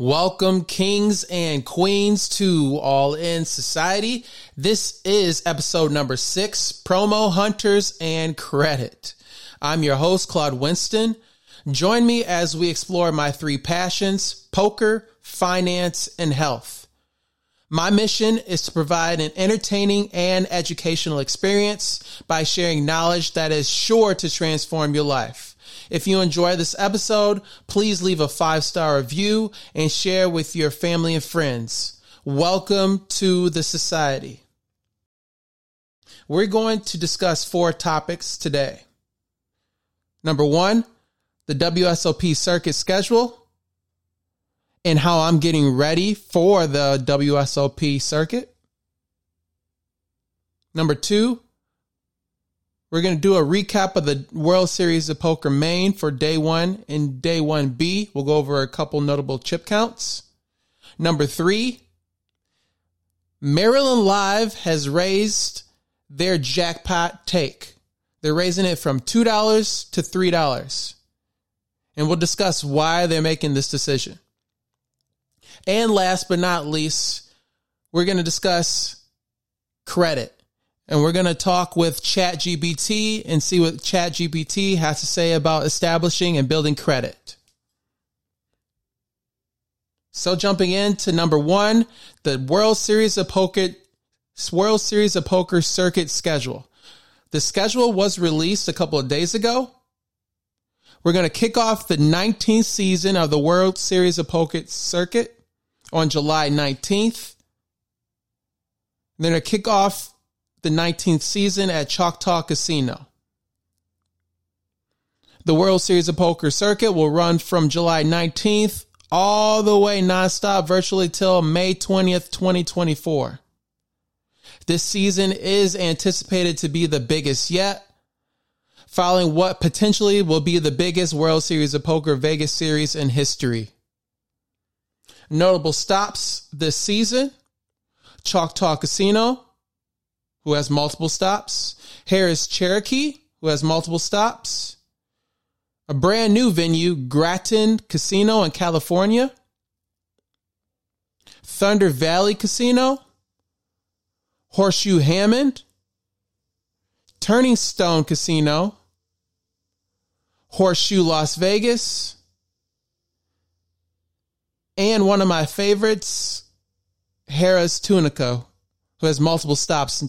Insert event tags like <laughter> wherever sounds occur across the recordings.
Welcome, kings and queens, to All In Society. This is episode number six Promo Hunters and Credit. I'm your host, Claude Winston. Join me as we explore my three passions poker, finance, and health. My mission is to provide an entertaining and educational experience by sharing knowledge that is sure to transform your life. If you enjoy this episode, please leave a five star review and share with your family and friends. Welcome to the society. We're going to discuss four topics today. Number one, the WSOP circuit schedule and how I'm getting ready for the WSOP circuit. Number two, we're going to do a recap of the World Series of Poker main for day one and day one B. We'll go over a couple notable chip counts. Number three, Maryland Live has raised their jackpot take. They're raising it from $2 to $3. And we'll discuss why they're making this decision. And last but not least, we're going to discuss credit and we're going to talk with ChatGPT and see what ChatGPT has to say about establishing and building credit. So jumping into number one, the World Series of Poker World Series of Poker circuit schedule. The schedule was released a couple of days ago. We're going to kick off the 19th season of the World Series of Poker circuit on July 19th. They're going to kick off the 19th season at Choctaw Casino. The World Series of Poker circuit will run from July 19th all the way nonstop virtually till May 20th, 2024. This season is anticipated to be the biggest yet, following what potentially will be the biggest World Series of Poker Vegas series in history. Notable stops this season Choctaw Casino, who has multiple stops, Harrah's Cherokee, who has multiple stops, a brand new venue, Graton Casino in California, Thunder Valley Casino, Horseshoe Hammond, Turning Stone Casino, Horseshoe Las Vegas, and one of my favorites, Harrah's Tunica, who has multiple stops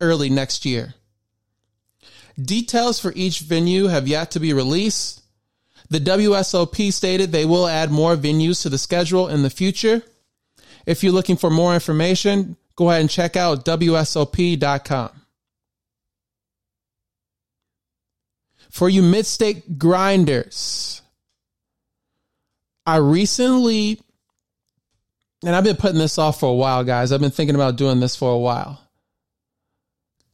early next year. Details for each venue have yet to be released. The WSOP stated they will add more venues to the schedule in the future. If you're looking for more information, go ahead and check out WSOP.com. For you mid stake grinders, I recently, and I've been putting this off for a while, guys. I've been thinking about doing this for a while.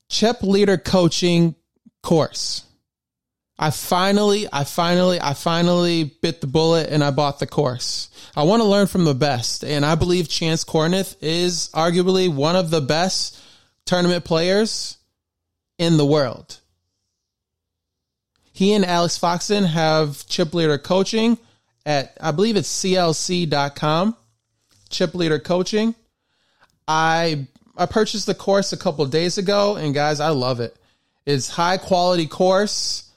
Chip Leader Coaching course. I finally, I finally, I finally bit the bullet and I bought the course. I want to learn from the best. And I believe Chance Kornuth is arguably one of the best tournament players in the world. He and Alex Foxen have chip leader coaching at, I believe it's clc.com. Chip leader coaching. I I purchased the course a couple days ago, and guys, I love it. It's high quality course.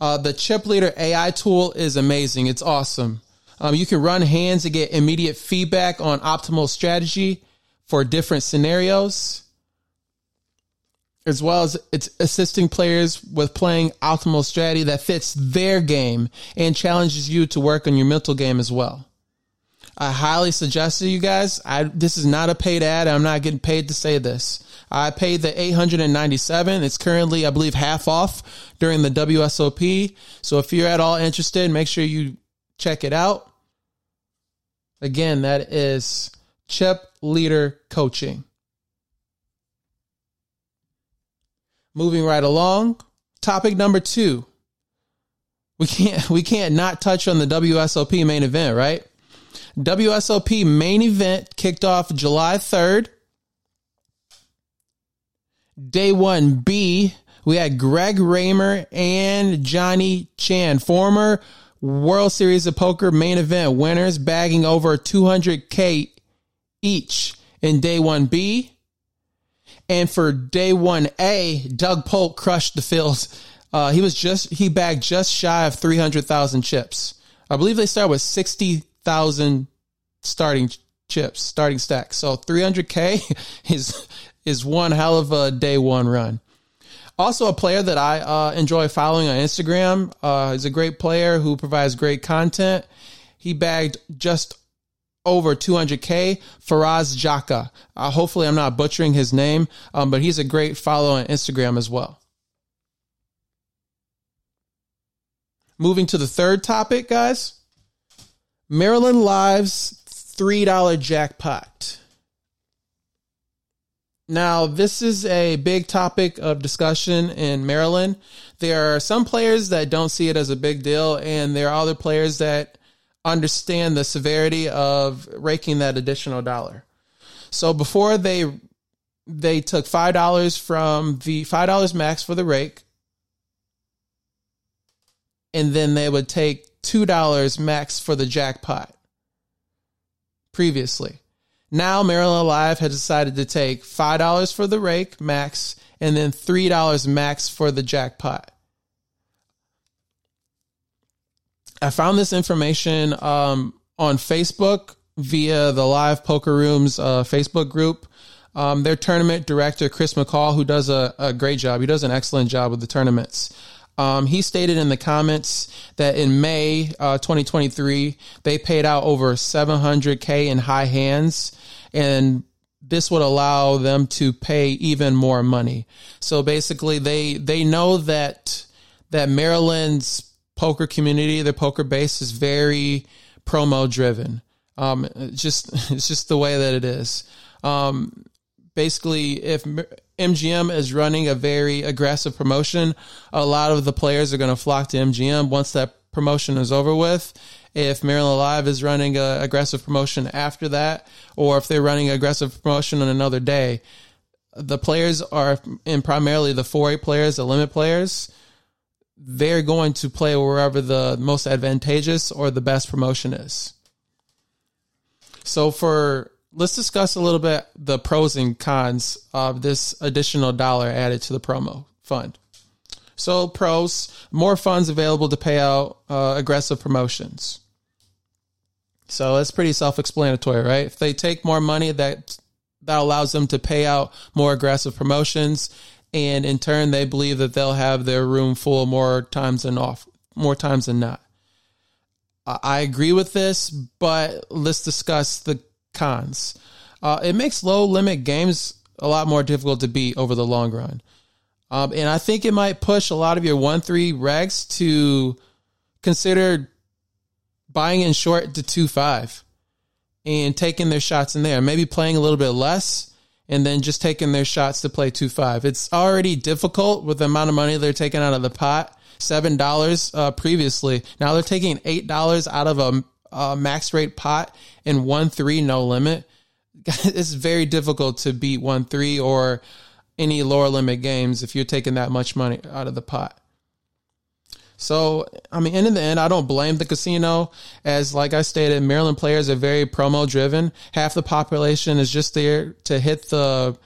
Uh, the chip leader AI tool is amazing. It's awesome. Um, you can run hands and get immediate feedback on optimal strategy for different scenarios, as well as it's assisting players with playing optimal strategy that fits their game and challenges you to work on your mental game as well. I highly suggest to you guys. I this is not a paid ad. I'm not getting paid to say this. I paid the 897. It's currently, I believe, half off during the WSOP. So if you're at all interested, make sure you check it out. Again, that is Chip Leader Coaching. Moving right along, topic number two. We can't <laughs> we can't not touch on the WSOP main event, right? WSOP main event kicked off July 3rd. Day 1B, we had Greg Raymer and Johnny Chan, former World Series of Poker main event winners bagging over 200K each in day 1B. And for day 1A, Doug Polk crushed the fields. Uh, he was just, he bagged just shy of 300,000 chips. I believe they start with 60,000 starting chips, starting stacks. So 300K <laughs> is, is one hell of a day one run. Also, a player that I uh, enjoy following on Instagram. Uh, is a great player who provides great content. He bagged just over 200k. Faraz Jaka. Uh, hopefully, I'm not butchering his name, um, but he's a great follow on Instagram as well. Moving to the third topic, guys. Maryland Live's $3 jackpot. Now, this is a big topic of discussion in Maryland. There are some players that don't see it as a big deal, and there are other players that understand the severity of raking that additional dollar. So before they they took five dollars from the five dollars max for the rake, and then they would take two dollars max for the jackpot. Previously, now Maryland Live has decided to take $5 for the rake max and then $3 max for the jackpot. I found this information um, on Facebook via the Live Poker Rooms uh, Facebook group. Um, their tournament director, Chris McCall, who does a, a, great job, he does an excellent job with the tournaments. Um, he stated in the comments that in May uh, 2023, they paid out over 700K in high hands, and this would allow them to pay even more money. So basically, they they know that that Maryland's poker community, their poker base, is very promo driven. Um, just <laughs> it's just the way that it is. Um, basically, if MGM is running a very aggressive promotion, a lot of the players are going to flock to MGM once that promotion is over with. If Maryland Live is running a aggressive promotion after that, or if they're running aggressive promotion on another day, the players are, and primarily the 4A players, the limit players, they're going to play wherever the most advantageous or the best promotion is. So for let's discuss a little bit the pros and cons of this additional dollar added to the promo fund. So, pros, more funds available to pay out uh, aggressive promotions. So that's pretty self-explanatory, right? If they take more money, that that allows them to pay out more aggressive promotions, and in turn, they believe that they'll have their room full more times than off, more times than not. I agree with this, but let's discuss the cons. Uh, it makes low limit games a lot more difficult to beat over the long run. Um, and I think it might push a lot of your 1 3 regs to consider buying in short to 2 5 and taking their shots in there. Maybe playing a little bit less and then just taking their shots to play 2 5. It's already difficult with the amount of money they're taking out of the pot. $7 uh, previously. Now they're taking $8 out of a uh, max rake pot and one three no limit, <laughs> it's very difficult to beat one three or any lower limit games if you're taking that much money out of the pot. So, I mean, in the end, I don't blame the casino. As like I stated, Maryland players are very promo driven. Half the population is just there to hit the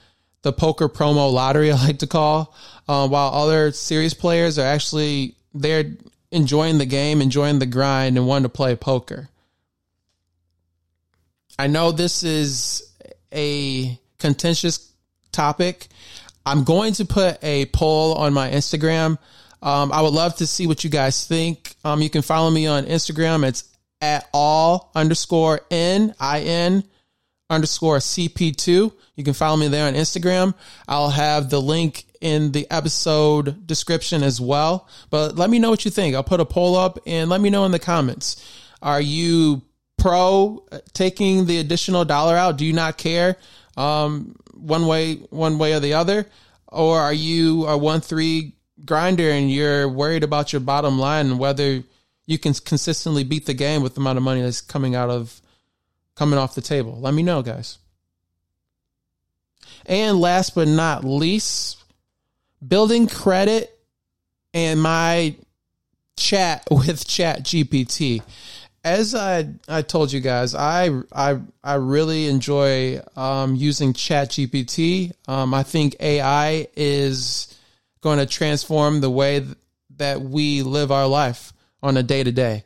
the poker promo lottery, <laughs> I like to call, uh, while other serious players are actually there enjoying the game, enjoying the grind, and wanting to play poker. I know this is a contentious topic. I'm going to put a poll on my Instagram. Um, I would love to see what you guys think. Um, you can follow me on Instagram. It's at all underscore n i n underscore cp2. You can follow me there on Instagram. I'll have the link in the episode description as well. But let me know what you think. I'll put a poll up and let me know in the comments. Are you pro taking the additional dollar out? Do you not care um, one way, one way or the other, or are you a one three grinder and you're worried about your bottom line and whether you can consistently beat the game with the amount of money that's coming out of coming off the table? Let me know, guys. And last but not least, building credit and my chat <laughs> with Chat GPT. As I, I told you guys, I I I really enjoy um, using Chat GPT. Um, I think AI is going to transform the way that we live our life on a day to day.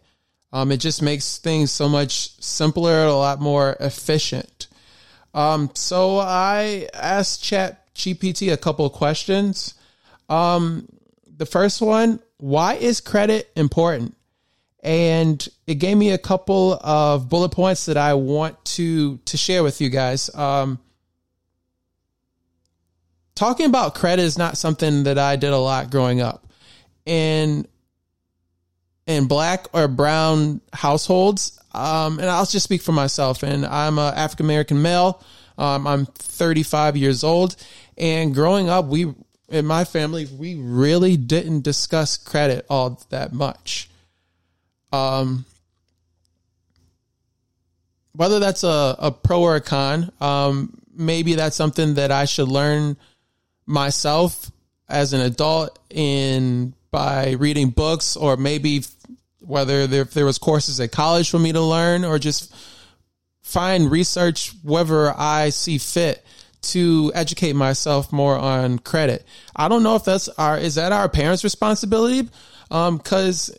It just makes things so much simpler, a lot more efficient. Um, so I asked Chat GPT a couple of questions. Um, the first one, why is credit important? And it gave me a couple of bullet points that I want to to share with you guys. Um, talking about credit is not something that I did a lot growing up. In in black or brown households, um, and I'll just speak for myself. And I'm an African American male. Um, I'm 35 years old, and growing up, we in my family we really didn't discuss credit all that much. Um, whether that's a, a pro or a con, um, maybe that's something that I should learn myself as an adult in by reading books or maybe whether there, if there was courses at college for me to learn or just find research wherever I see fit to educate myself more on credit. I don't know if that's our is that our parents' responsibility? Um,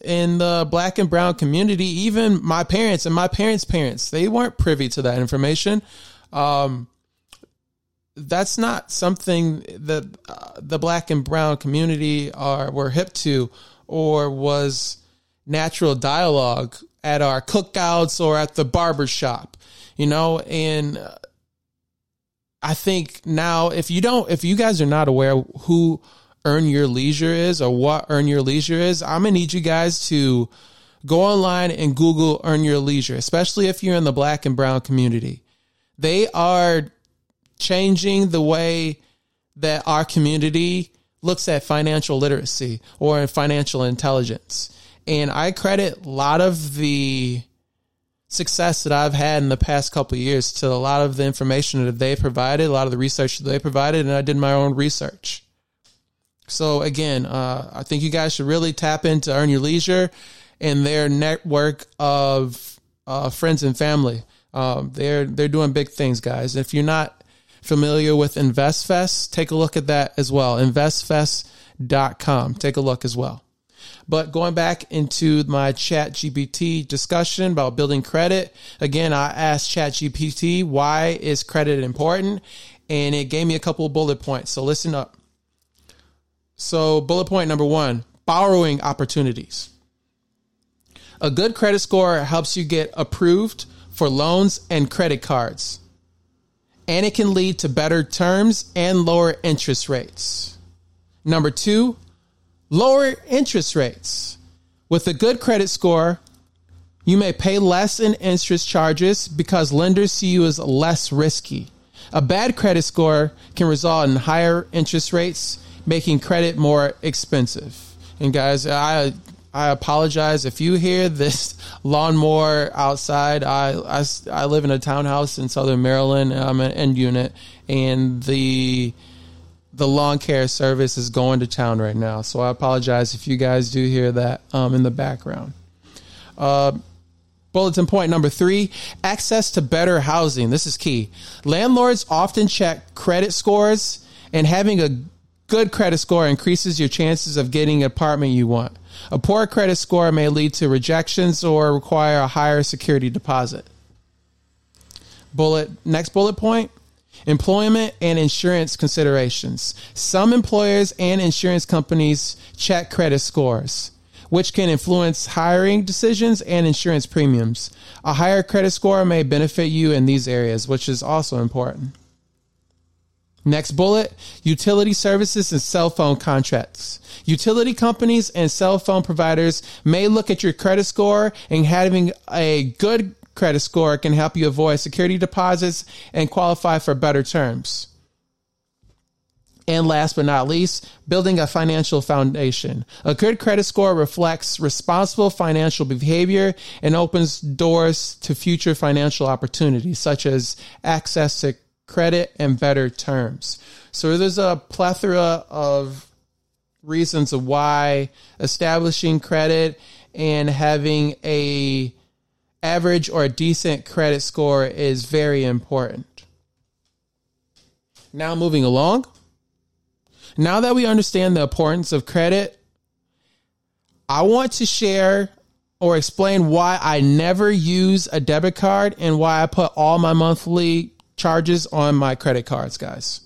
in the black and brown community, even my parents and my parents' parents, they weren't privy to that information. Um, that's not something that uh, the black and brown community are were hip to, or was natural dialogue at our cookouts or at the barber shop, you know, and. Uh, I think now, if you don't, if you guys are not aware who Earn Your Leisure is or what Earn Your Leisure is, I'm going to need you guys to go online and Google Earn Your Leisure, especially if you're in the black and brown community. They are changing the way that our community looks at financial literacy or financial intelligence. And I credit a lot of the success that I've had in the past couple years to a lot of the information that they provided, a lot of the research that they provided, and I did my own research. So again, uh, I think you guys should really tap into Earn Your Leisure and their network of uh, friends and family. Um, they're they're doing big things, guys. If you're not familiar with InvestFest, take a look at that as well. InvestFest.com. Take a look as well. But going back into my Chat GPT discussion about building credit, again, I asked Chat GPT why is credit important, and it gave me a couple of bullet points. So listen up. So, bullet point number one borrowing opportunities. A good credit score helps you get approved for loans and credit cards, and it can lead to better terms and lower interest rates. Number two, lower interest rates. With a good credit score, you may pay less in interest charges because lenders see you as less risky. A bad credit score can result in higher interest rates making credit more expensive. And guys, I I apologize if you hear this <laughs> lawnmower outside. I, I, I live in a townhouse in Southern Maryland. I'm an end unit, and the the lawn care service is going to town right now. So I apologize if you guys do hear that um, in the background. Uh, bulletin point number three access to better housing. This is key. Landlords often check credit scores, and having a good credit score increases your chances of getting an apartment you want. A poor credit score may lead to rejections or require a higher security deposit. Bullet next bullet point employment and insurance considerations. Some employers and insurance companies check credit scores, which can influence hiring decisions and insurance premiums. A higher credit score may benefit you in these areas, which is also important. Next bullet utility services and cell phone contracts. Utility companies and cell phone providers may look at your credit score, and having a good credit score can help you avoid security deposits and qualify for better terms. And last but not least, building a financial foundation. A good credit score reflects responsible financial behavior and opens doors to future financial opportunities, such as access to credit and better terms. So there's a plethora of reasons of why establishing credit and having a average or a decent credit score is very important. Now moving along. Now that we understand the importance of credit, I want to share or explain why I never use a debit card and why I put all my monthly charges on my credit cards, guys.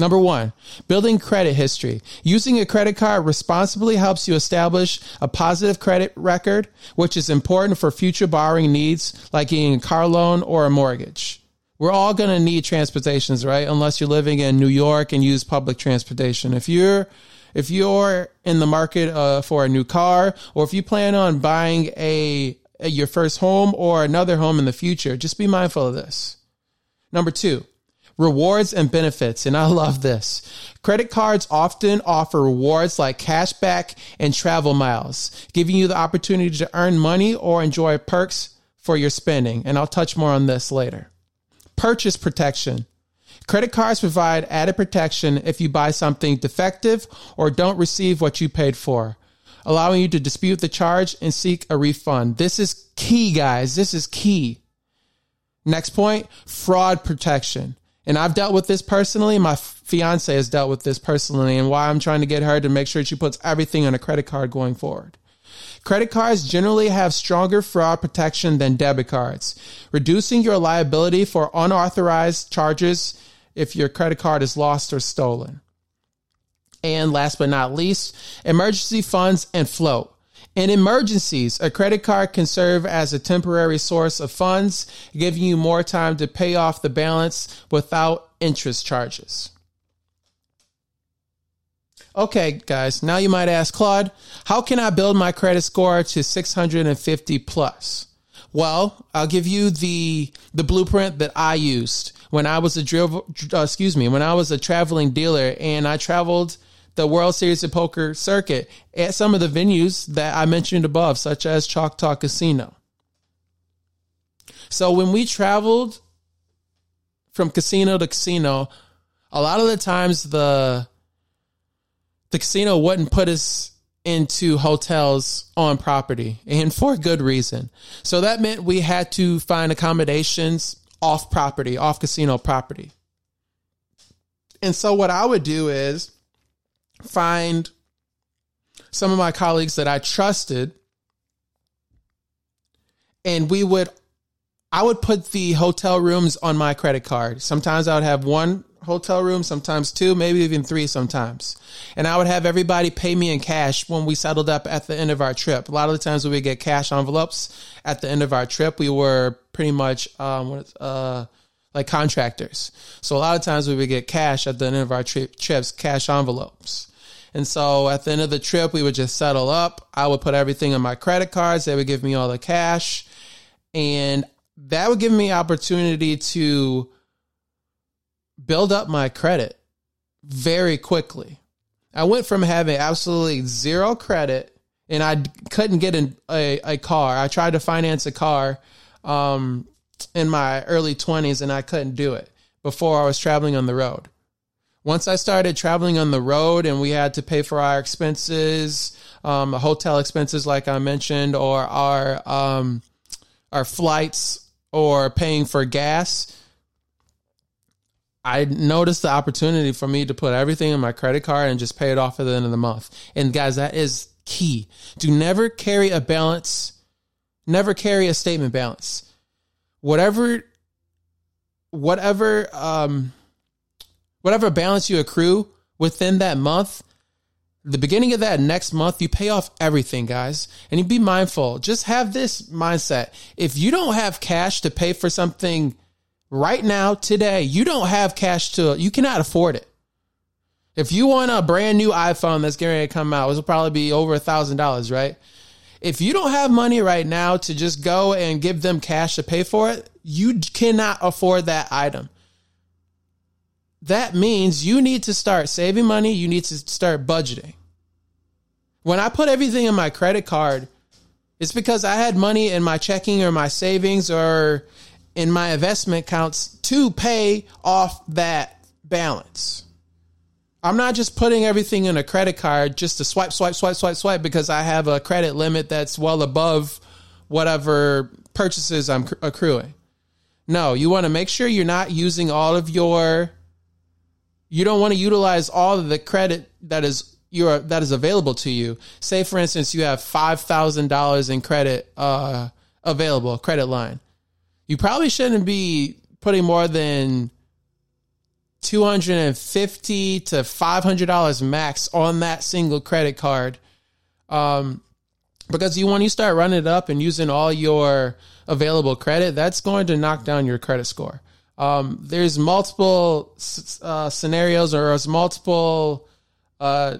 Number one, building credit history. Using a credit card responsibly helps you establish a positive credit record, which is important for future borrowing needs like getting a car loan or a mortgage. We're all going to need transportations, right? Unless you're living in New York and use public transportation. If you're if you're in the market uh, for a new car, or if you plan on buying a, a your first home or another home in the future, just be mindful of this. Number two, rewards and benefits. And I love this. Credit cards often offer rewards like cash back and travel miles, giving you the opportunity to earn money or enjoy perks for your spending. And I'll touch more on this later. Purchase protection. Credit cards provide added protection if you buy something defective or don't receive what you paid for, allowing you to dispute the charge and seek a refund. This is key, guys. This is key. Next point fraud protection. And I've dealt with this personally. My fiance has dealt with this personally, and why I'm trying to get her to make sure she puts everything on a credit card going forward. Credit cards generally have stronger fraud protection than debit cards, reducing your liability for unauthorized charges if your credit card is lost or stolen. And last but not least, emergency funds and float. In emergencies, a credit card can serve as a temporary source of funds, giving you more time to pay off the balance without interest charges. Okay, guys, now you might ask, Claude, how can I build my credit score to 650 plus? Well, I'll give you the the blueprint that I used when I was a drill, uh, excuse me, when I was a traveling dealer and I traveled the World Series of Poker circuit at some of the venues that I mentioned above, such as Choctaw Casino. So when we traveled from casino to casino, a lot of the times the the casino wouldn't put us into hotels on property and for good reason. So that meant we had to find accommodations off property, off casino property. And so what I would do is find some of my colleagues that I trusted and we would I would put the hotel rooms on my credit card. Sometimes I would have one hotel room, sometimes two, maybe even three sometimes. And I would have everybody pay me in cash when we settled up at the end of our trip. A lot of the times we would get cash envelopes at the end of our trip, we were pretty much um, uh, like contractors. So a lot of times we would get cash at the end of our trip, trips, cash envelopes. And so at the end of the trip, we would just settle up. I would put everything on my credit cards. They would give me all the cash. And that would give me opportunity to build up my credit very quickly. I went from having absolutely zero credit and I couldn't get in a, a car. I tried to finance a car um, in my early 20s and I couldn't do it before I was traveling on the road once I started traveling on the road and we had to pay for our expenses, um, hotel expenses, like I mentioned, or our um, our flights, or paying for gas, I noticed the opportunity for me to put everything in my credit card and just pay it off at the end of the month. And guys, that is key. Do never carry a balance, never carry a statement balance. Whatever, whatever. Um, whatever balance you accrue within that month, the beginning of that next month, you pay off everything, guys. And you be mindful. Just have this mindset. If you don't have cash to pay for something right now, today, you don't have cash to, you cannot afford it. If you want a brand new iPhone that's getting to come out, it will probably be over a thousand dollars, right? If you don't have money right now to just go and give them cash to pay for it, you cannot afford that item that means you need to start saving money. You need to start budgeting. When I put everything in my credit card, it's because I had money in my checking or my savings or in my investment accounts to pay off that balance. I'm not just putting everything in a credit card just to swipe, swipe, swipe, swipe, swipe because I have a credit limit that's well above whatever purchases I'm accruing. No, you want to make sure you're not using all of your you don't want to utilize all of the credit that is that is available to you. Say for instance you have $5,000 in credit uh available, credit line. You probably shouldn't be putting more than 250 to $500 max on that single credit card. Um, because you when you start running it up and using all your available credit, that's going to knock down your credit score. Um, there's multiple uh, scenarios or there's multiple uh,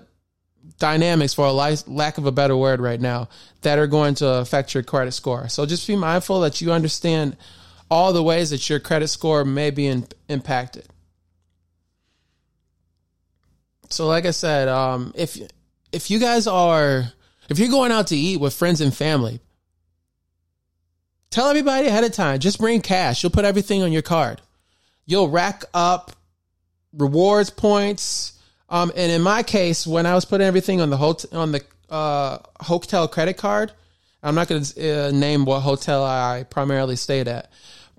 dynamics, for a lack of a better word, right now that are going to affect your credit score. So just be mindful that you understand all the ways that your credit score may be in, impacted. So, like I said, um, if if you guys are if you're going out to eat with friends and family, tell everybody ahead of time. Just bring cash. You'll put everything on your card. You'll rack up rewards points. Um, and in my case, when I was putting everything on the hotel on the uh, hotel credit card, I'm not going to uh, name what hotel I primarily stayed at,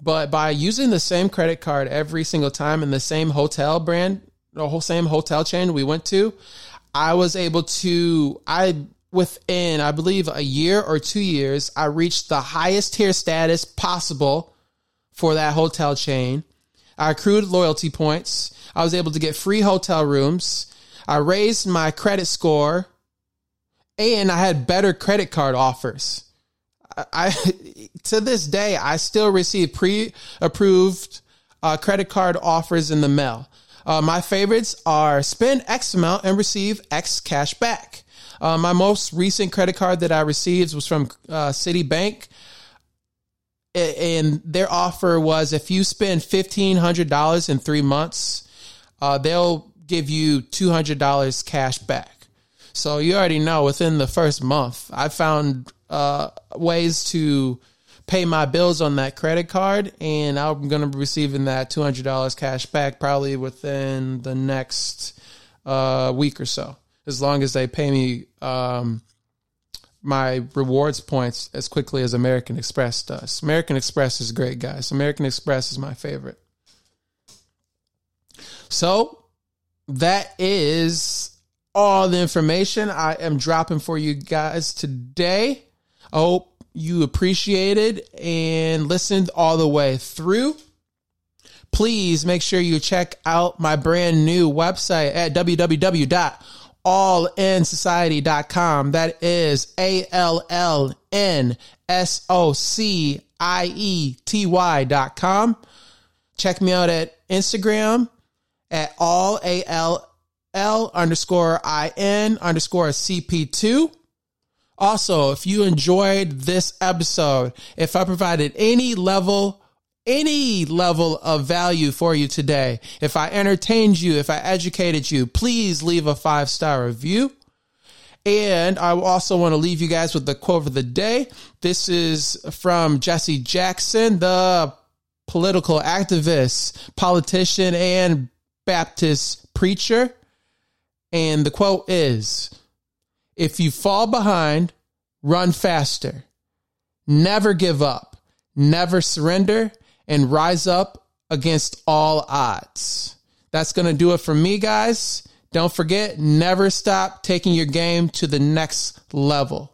but by using the same credit card every single time in the same hotel brand, the whole same hotel chain we went to, I was able to I within I believe a year or 2 years I reached the highest tier status possible for that hotel chain. I accrued loyalty points. I was able to get free hotel rooms. I raised my credit score and I had better credit card offers. I, I <laughs> to this day I still receive pre-approved uh, credit card offers in the mail. Uh, my favorites are spend X amount and receive X cash back. Uh, my most recent credit card that I received was from uh, Citibank. And their offer was if you spend $1,500 in three months, uh, they'll give you $200 cash back. So you already know within the first month, I found uh, ways to pay my bills on that credit card, and I'm going to be receiving that $200 cash back probably within the next uh, week or so, as long as they pay me um, my rewards points as quickly as American Express does. American Express is great, guys. American Express is my favorite. So that is all the information I am dropping for you guys today. I hope you appreciated and listened all the way through. Please make sure you check out my brand new website at www.allinsociety.com. That is A L L N S O C I E T Y.com. Check me out at Instagram at all A L L underscore I N underscore CP2. Also, if you enjoyed this episode, if I provided any level, any level of value for you today, if I entertained you, if I educated you, please leave a five star review. And I also want to leave you guys with the quote of the day. This is from Jesse Jackson, the political activist, politician, and Baptist preacher. And the quote is if you fall behind, run faster. Never give up. Never surrender and rise up against all odds. That's going to do it for me, guys. Don't forget, never stop taking your game to the next level.